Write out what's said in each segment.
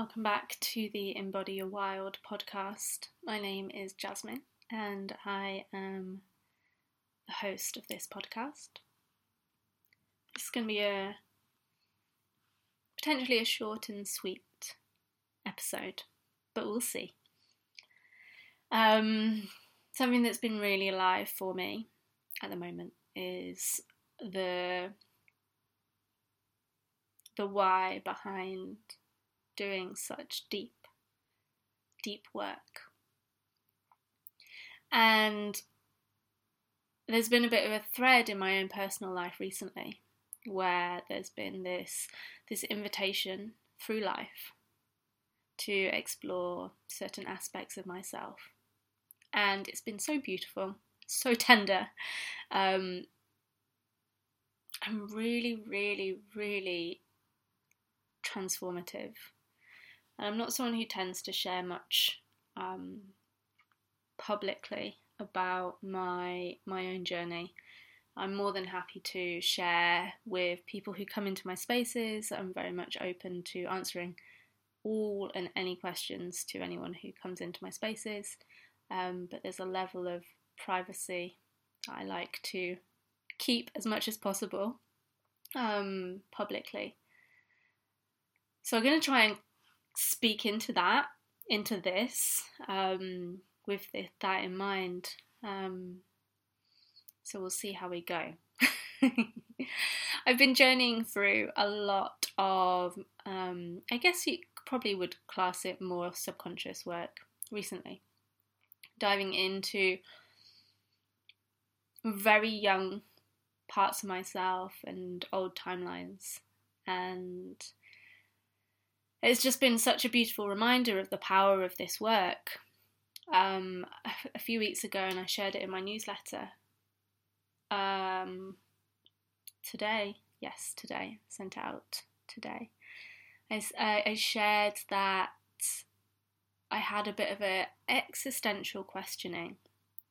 Welcome back to the Embody Your Wild podcast. My name is Jasmin and I am the host of this podcast. This is going to be a potentially a short and sweet episode, but we'll see. Um, something that's been really alive for me at the moment is the the why behind doing such deep, deep work. And there's been a bit of a thread in my own personal life recently where there's been this this invitation through life to explore certain aspects of myself. And it's been so beautiful, so tender. Um, and really, really, really transformative. And I'm not someone who tends to share much um, publicly about my my own journey. I'm more than happy to share with people who come into my spaces. I'm very much open to answering all and any questions to anyone who comes into my spaces. Um, but there's a level of privacy I like to keep as much as possible um, publicly. So I'm going to try and speak into that, into this, um, with that in mind. Um, so we'll see how we go. I've been journeying through a lot of, um, I guess you probably would class it more subconscious work recently, diving into very young parts of myself and old timelines and it's just been such a beautiful reminder of the power of this work. Um, a few weeks ago, and I shared it in my newsletter. Um, today, yes, today, sent out today. I, I shared that I had a bit of an existential questioning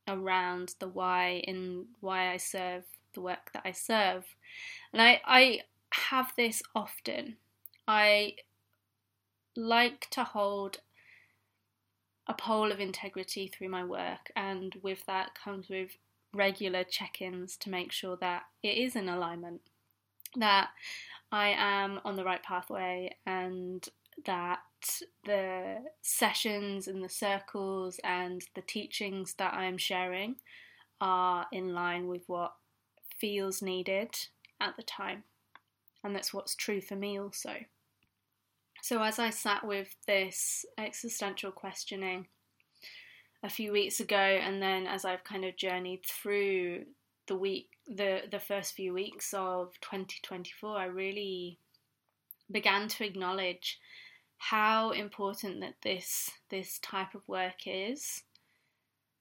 around the why in why I serve the work that I serve, and I I have this often. I like to hold a pole of integrity through my work, and with that comes with regular check ins to make sure that it is in alignment, that I am on the right pathway, and that the sessions and the circles and the teachings that I'm sharing are in line with what feels needed at the time. And that's what's true for me also. So, as I sat with this existential questioning a few weeks ago, and then as I've kind of journeyed through the week, the, the first few weeks of 2024, I really began to acknowledge how important that this this type of work is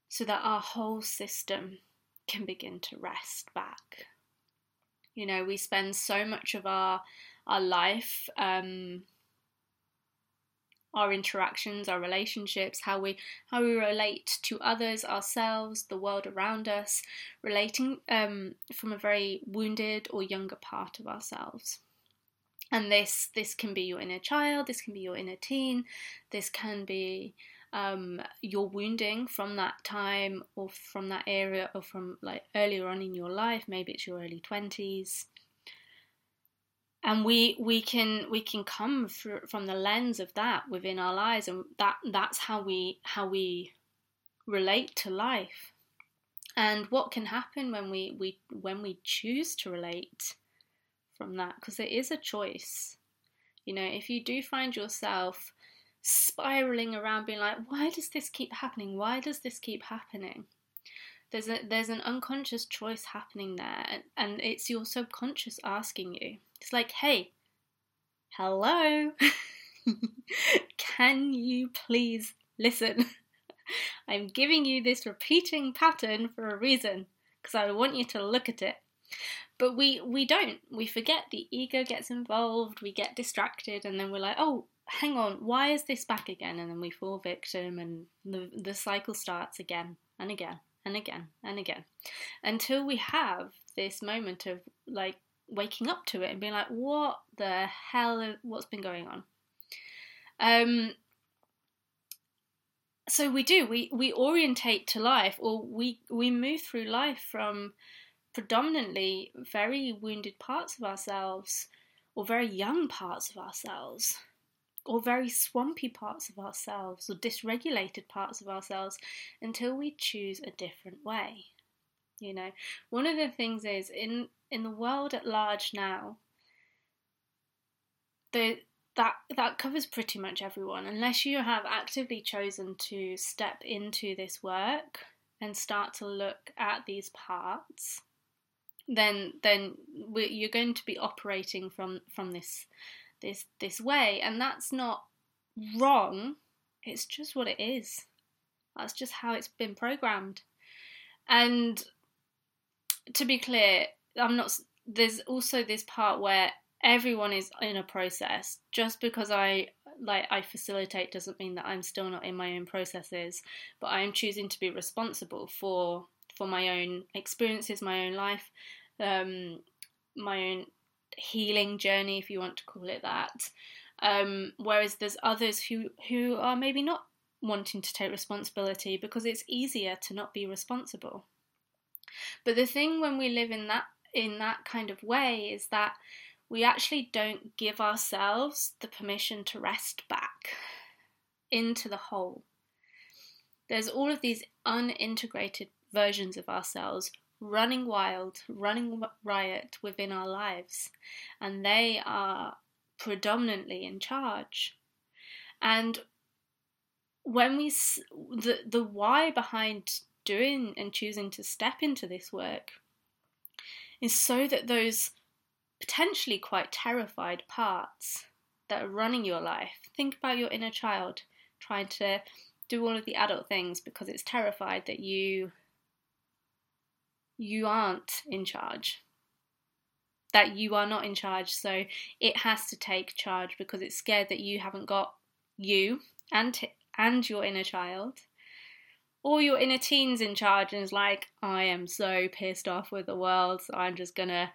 so that our whole system can begin to rest back. You know we spend so much of our our life um, our interactions, our relationships, how we how we relate to others, ourselves, the world around us, relating um, from a very wounded or younger part of ourselves. And this this can be your inner child, this can be your inner teen, this can be um, your wounding from that time or from that area or from like earlier on in your life. Maybe it's your early twenties and we we can we can come from the lens of that within our lives and that that's how we how we relate to life. And what can happen when we, we when we choose to relate from that? Because it is a choice. You know if you do find yourself spiraling around being like why does this keep happening? Why does this keep happening? There's a there's an unconscious choice happening there and, and it's your subconscious asking you it's like, hey, hello, can you please listen? I'm giving you this repeating pattern for a reason because I want you to look at it. But we we don't. We forget the ego gets involved, we get distracted and then we're like, "Oh, hang on, why is this back again?" and then we fall victim and the the cycle starts again and again and again and again until we have this moment of like waking up to it and being like, what the hell, what's been going on? Um, so we do we we orientate to life, or we we move through life from predominantly very wounded parts of ourselves, or very young parts of ourselves, or very swampy parts of ourselves, or dysregulated parts of ourselves, until we choose a different way. You know, one of the things is in in the world at large now, the that that covers pretty much everyone. Unless you have actively chosen to step into this work and start to look at these parts then then you're going to be operating from from this this this way. And that's not wrong. It's just what it is. That's just how it's been programmed. And to be clear i'm not there's also this part where everyone is in a process. Just because I like I facilitate doesn't mean that I'm still not in my own processes, but I am choosing to be responsible for for my own experiences, my own life, um, my own healing journey, if you want to call it that. Um, whereas there's others who who are maybe not wanting to take responsibility because it's easier to not be responsible. But the thing when we live in that in that kind of way is that we actually don't give ourselves the permission to rest back into the whole. There's all of these unintegrated versions of ourselves running wild, running riot within our lives, and they are predominantly in charge. And when we the the why behind doing and choosing to step into this work is so that those potentially quite terrified parts that are running your life. Think about your inner child trying to do all of the adult things because it's terrified that you you aren't in charge that you are not in charge so it has to take charge because it's scared that you haven't got you and and your inner child or your inner teens in charge and is like i am so pissed off with the world so i'm just gonna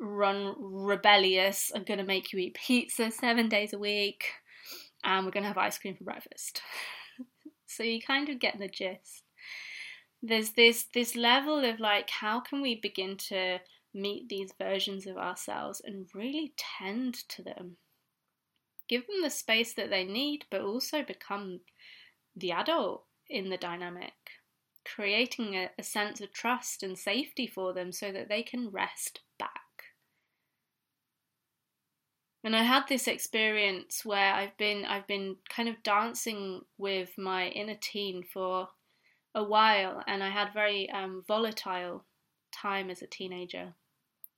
run rebellious. I'm to make you eat pizza seven days a week, and we're to have ice cream for breakfast. so you kind of get the gist. There's this this level of like, how can we begin to meet these versions of ourselves and really tend to them? Give them the space that they need, but also become the adult in the dynamic creating a, a, sense of trust and safety for them so that they can rest back. And I had this experience where I've been I've been kind of dancing with my inner teen for a while, and I had very um, volatile time as a teenager.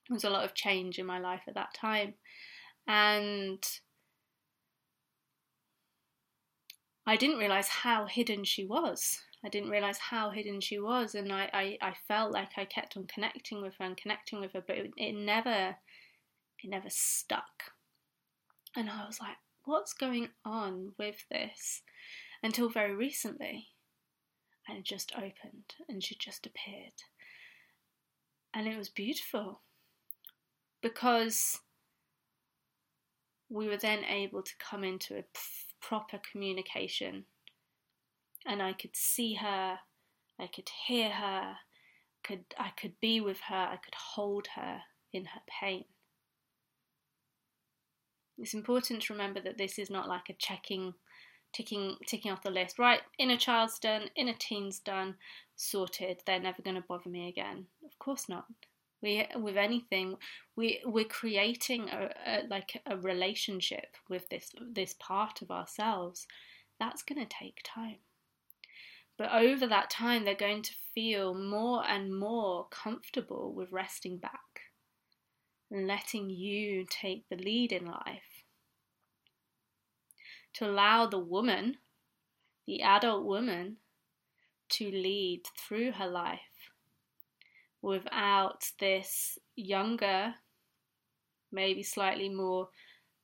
There was a lot of change in my life at that time, and I didn't realize how hidden she was. I didn't realize how hidden she was, and I, I, I felt like I kept on connecting with her and connecting with her, but it, it never it never stuck. And I was like, what's going on with this? Until very recently. And it just opened and she just appeared. And it was beautiful because we were then able to come into a proper communication. And I could see her, I could hear her, could I could be with her, I could hold her in her pain. It's important to remember that this is not like a checking, ticking, ticking off the list. Right, inner child's done, inner teen's done, sorted. They're never going to bother me again. Of course not. We, with anything, we we're creating a, a like a relationship with this this part of ourselves. That's going to take time. But over that time, they're going to feel more and more comfortable with resting back and letting you take the lead in life. To allow the woman, the adult woman, to lead through her life without this younger, maybe slightly more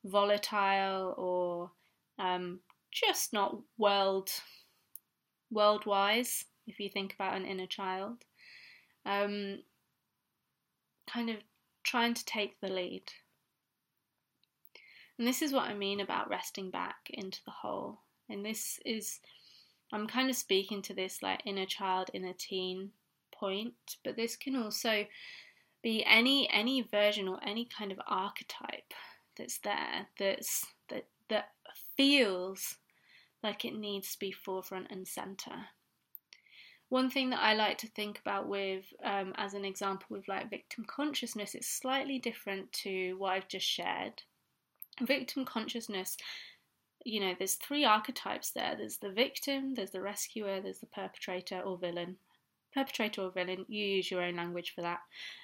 volatile or um, just not world world wise if you think about an inner child um, kind of trying to take the lead. And this is what I mean about resting back into the whole. And this is, I'm kind of speaking to this like inner child, inner teen point, but this can also be any any version or any kind of archetype that's there that's that that feels like it needs to be forefront and center one thing that I like to think about with, um, as an example, with like victim consciousness, it's slightly different to what I've just shared. Victim consciousness, you know, there's three archetypes there there's the victim, there's the rescuer, there's the perpetrator or villain. Perpetrator or villain, you use your own language for that.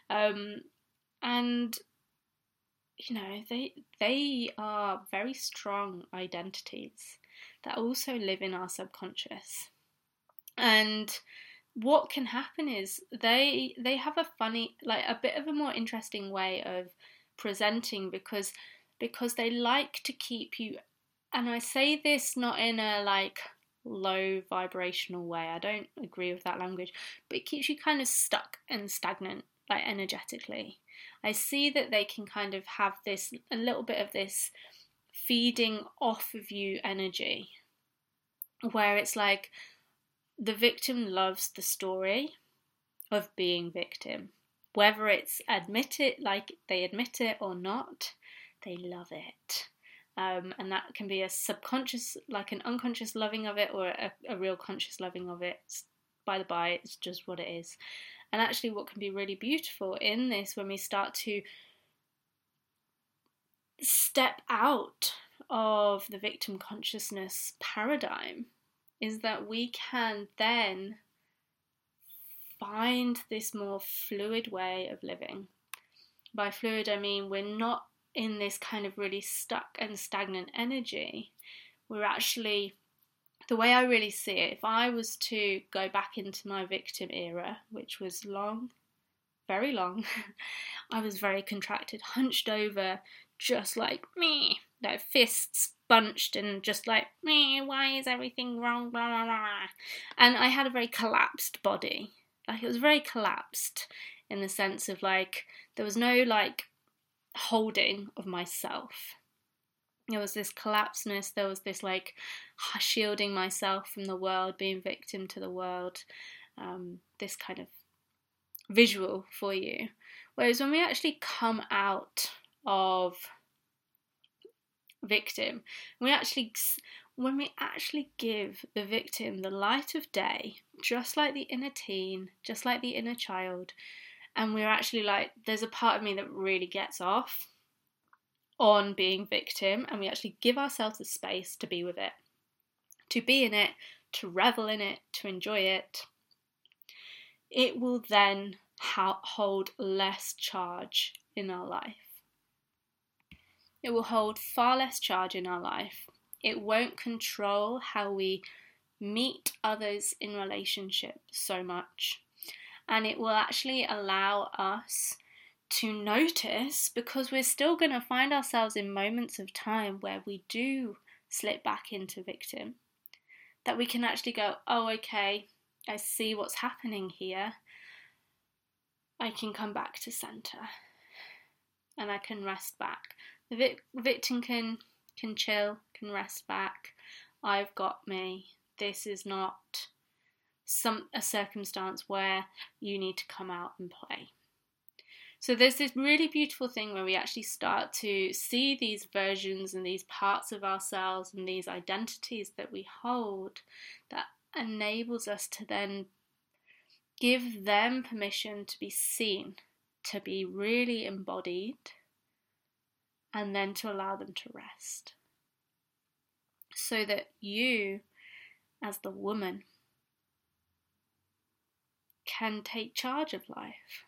Um, and you know they they are very strong identities that also live in our subconscious and what can happen is they they have a funny like a bit of a more interesting way of presenting because because they like to keep you and I say this not in a like low vibrational way. I don't agree with that language, but it keeps you kind of stuck and stagnant like energetically. I see that they can kind of have this a little bit of this feeding off of you energy where it's like the victim loves the story of being victim. Whether it's admit it like they admit it or not, they love it. Um, and that can be a subconscious, like an unconscious loving of it, or a, a real conscious loving of it. By the by, it's just what it is. And actually, what can be really beautiful in this when we start to step out of the victim consciousness paradigm is that we can then find this more fluid way of living. By fluid, I mean we're not in this kind of really stuck and stagnant energy. We're actually, the way I really see it, if I was to go back into my victim era, which was long, very long, I was very contracted, hunched over, just like me, like fists bunched and just like, me, why is everything wrong? Blah, blah, blah. And I had a very collapsed body. Like it was very collapsed in the sense of like there was no like holding of myself. There was this collapsedness, there was this like shielding myself from the world, being victim to the world, um, this kind of visual for you. Whereas when we actually come out of victim. We actually when we actually give the victim the light of day, just like the inner teen, just like the inner child, and we're actually like, there's a part of me that really gets off on being victim, and we actually give ourselves the space to be with it, to be in it, to revel in it, to enjoy it. It will then hold less charge in our life. It will hold far less charge in our life. It won't control how we meet others in relationship so much. And it will actually allow us to notice because we're still going to find ourselves in moments of time where we do slip back into victim. That we can actually go, oh, okay, I see what's happening here. I can come back to center and I can rest back. The vic- victim can can chill, can rest back. I've got me. This is not some a circumstance where you need to come out and play. So there's this really beautiful thing where we actually start to see these versions and these parts of ourselves and these identities that we hold that enables us to then give them permission to be seen, to be really embodied and then to allow them to rest. So that you, as the woman, can take charge of life.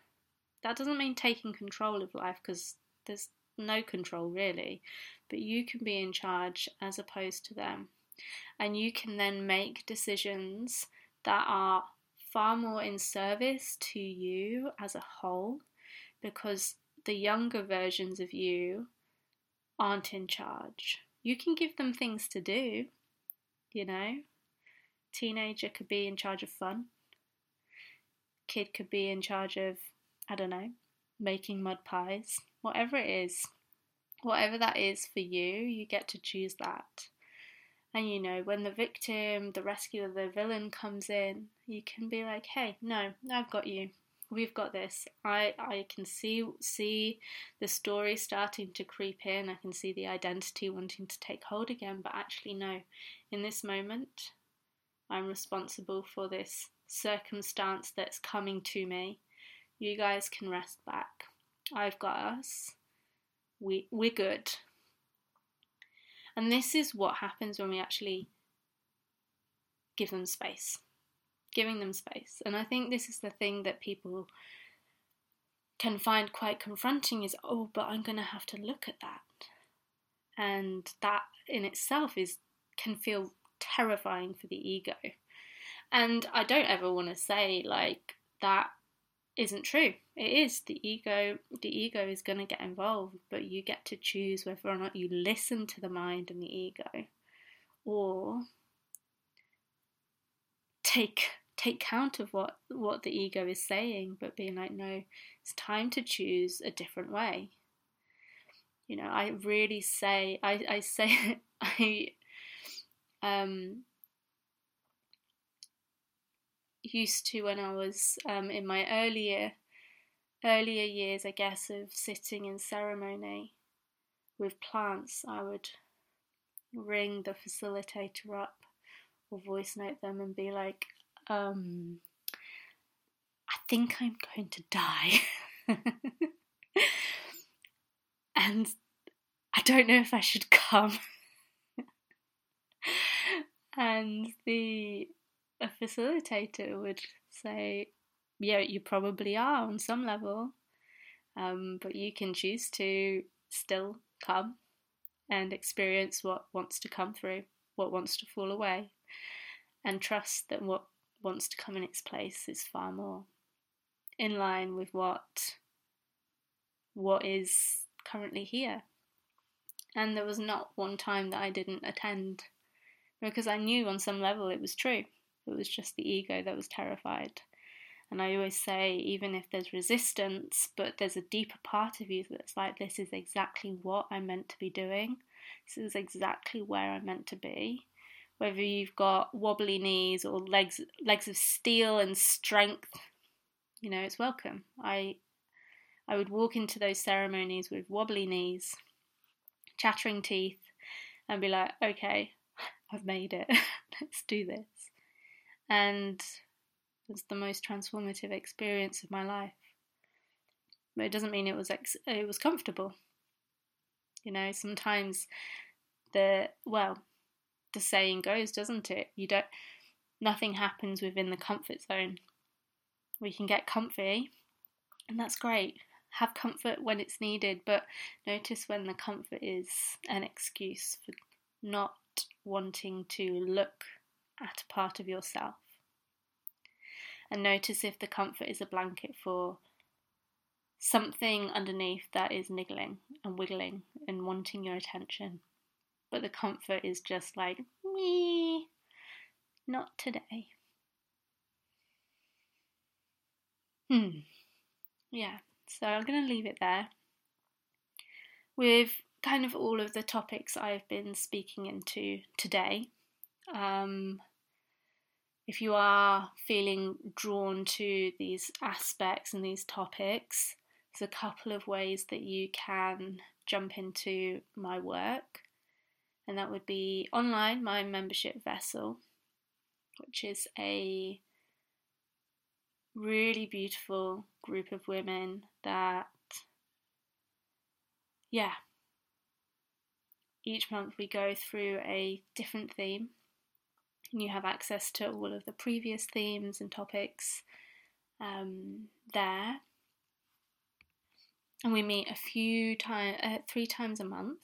That doesn't mean taking control of life because there's no control really, but you can be in charge as opposed to them. And you can then make decisions that are far more in service to you as a whole because the younger versions of you aren't in charge. You can give them things to do, you know. Teenager could be in charge of fun. Kid could be in charge of, I don't know, making mud pies, whatever it is. whatever that is for you, you get to choose that. And you know, when the victim, the rescuer, the villain comes in, you can be like, "Hey, no, I've got you. We've got this. I I can see see the story starting to creep in. I can see the identity wanting to take hold again, but actually no. In this moment, I'm responsible for this circumstance that's coming to me. You guys can rest back. I've got us. We we're good. And this is what happens when we actually give them space. Giving them space. And I think this is the thing that people can find quite confronting is oh, but I'm going to have to look at that. And that in itself is can feel terrifying for the ego. And I don't ever want to say like that isn't true. It is the ego. The ego is going to get involved, but you get to choose whether or not you listen to the mind and the ego, or take take count of what what the ego is saying, but being like, no, it's time to choose a different way. You know, I really say, I I say, I um used to when I was um, in my earlier earlier years, I guess, of sitting in ceremony with plants. I would ring the facilitator up or voice note them and be like, um, I think I'm going to die. and I don't know if I should come. and the a facilitator would say, yeah, you probably are on some level, um, but you can choose to still come and experience what wants to come through, what wants to fall away, and trust that what wants to come in its place is far more in line with what what is currently here. And there was not one time that I didn't attend because I knew on some level it was true. It was just the ego that was terrified. And I always say, even if there's resistance, but there's a deeper part of you that's like, this is exactly what I'm meant to be doing. This is exactly where I'm meant to be. Whether you've got wobbly knees or legs, legs of steel and strength, you know, it's welcome. I, I would walk into those ceremonies with wobbly knees, chattering teeth, and be like, okay, I've made it. Let's do this and it was the most transformative experience of my life. But it doesn't mean it was ex- it was comfortable. You know, sometimes the well, the saying goes, doesn't it? You don't nothing happens within the comfort zone. We can get comfy, and that's great. Have comfort when it's needed, but notice when the comfort is an excuse for not wanting to look at a part of yourself. And notice if the comfort is a blanket for something underneath that is niggling and wiggling and wanting your attention. But the comfort is just like, me, not today. Hmm. Yeah, so I'm going to leave it there with kind of all of the topics I've been speaking into today. Um, if you are feeling drawn to these aspects and these topics, there's a couple of ways that you can jump into my work, and that would be online, my membership vessel, which is a really beautiful group of women that, yeah, each month we go through a different theme and you have access to all of the previous themes and topics um, there. And we meet a few times, uh, three times a month,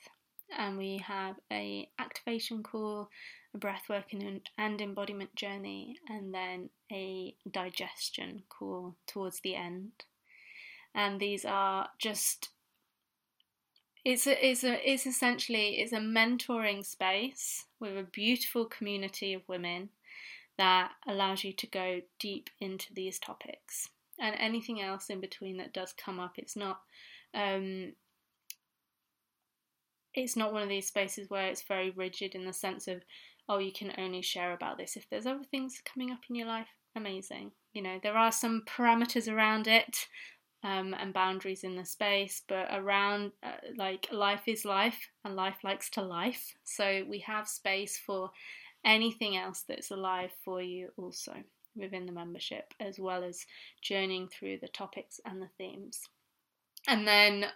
and we have a activation call, a breathwork and, and embodiment journey, and then a digestion call towards the end. And these are just it's a, it's a, it's essentially it's a mentoring space with a beautiful community of women that allows you to go deep into these topics and anything else in between that does come up. It's not um, it's not one of these spaces where it's very rigid in the sense of, oh, you can only share about this. If there's other things coming up in your life, amazing. You know, there are some parameters around it um, and boundaries in the space, but around uh, like life is life and life likes to life. So we have space for anything else that's alive for you also within the membership, as well as journeying through the topics and the themes. And then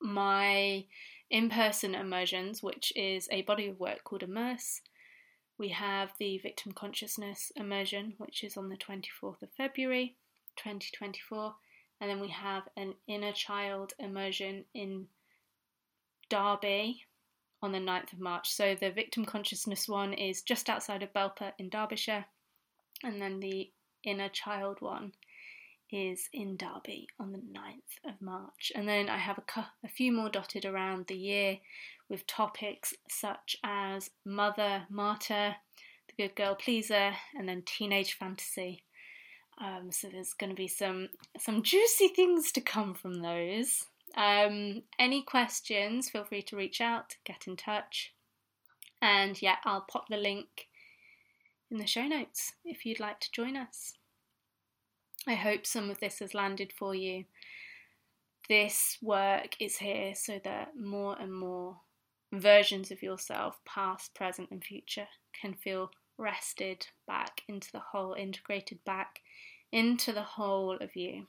my in person immersions, which is a body of work called Immerse. We have the Victim Consciousness immersion, which is on the 24th of February 2024. And then we have an Inner Child immersion in Derby on the 9th of March. So the Victim Consciousness one is just outside of Belper in Derbyshire. And then the Inner Child one is in Derby on the 9th of March. And then I have a, a few more dotted around the year with topics such as Mother, Martyr, The Good Girl Pleaser, and then Teenage Fantasy. Um, so there's going to be some some juicy things to come from those. Um, any questions? Feel free to reach out, get in touch, and yeah, I'll pop the link in the show notes if you'd like to join us. I hope some of this has landed for you. This work is here so that more and more versions of yourself, past, present, and future, can feel rested back into the whole, integrated back into the whole of you.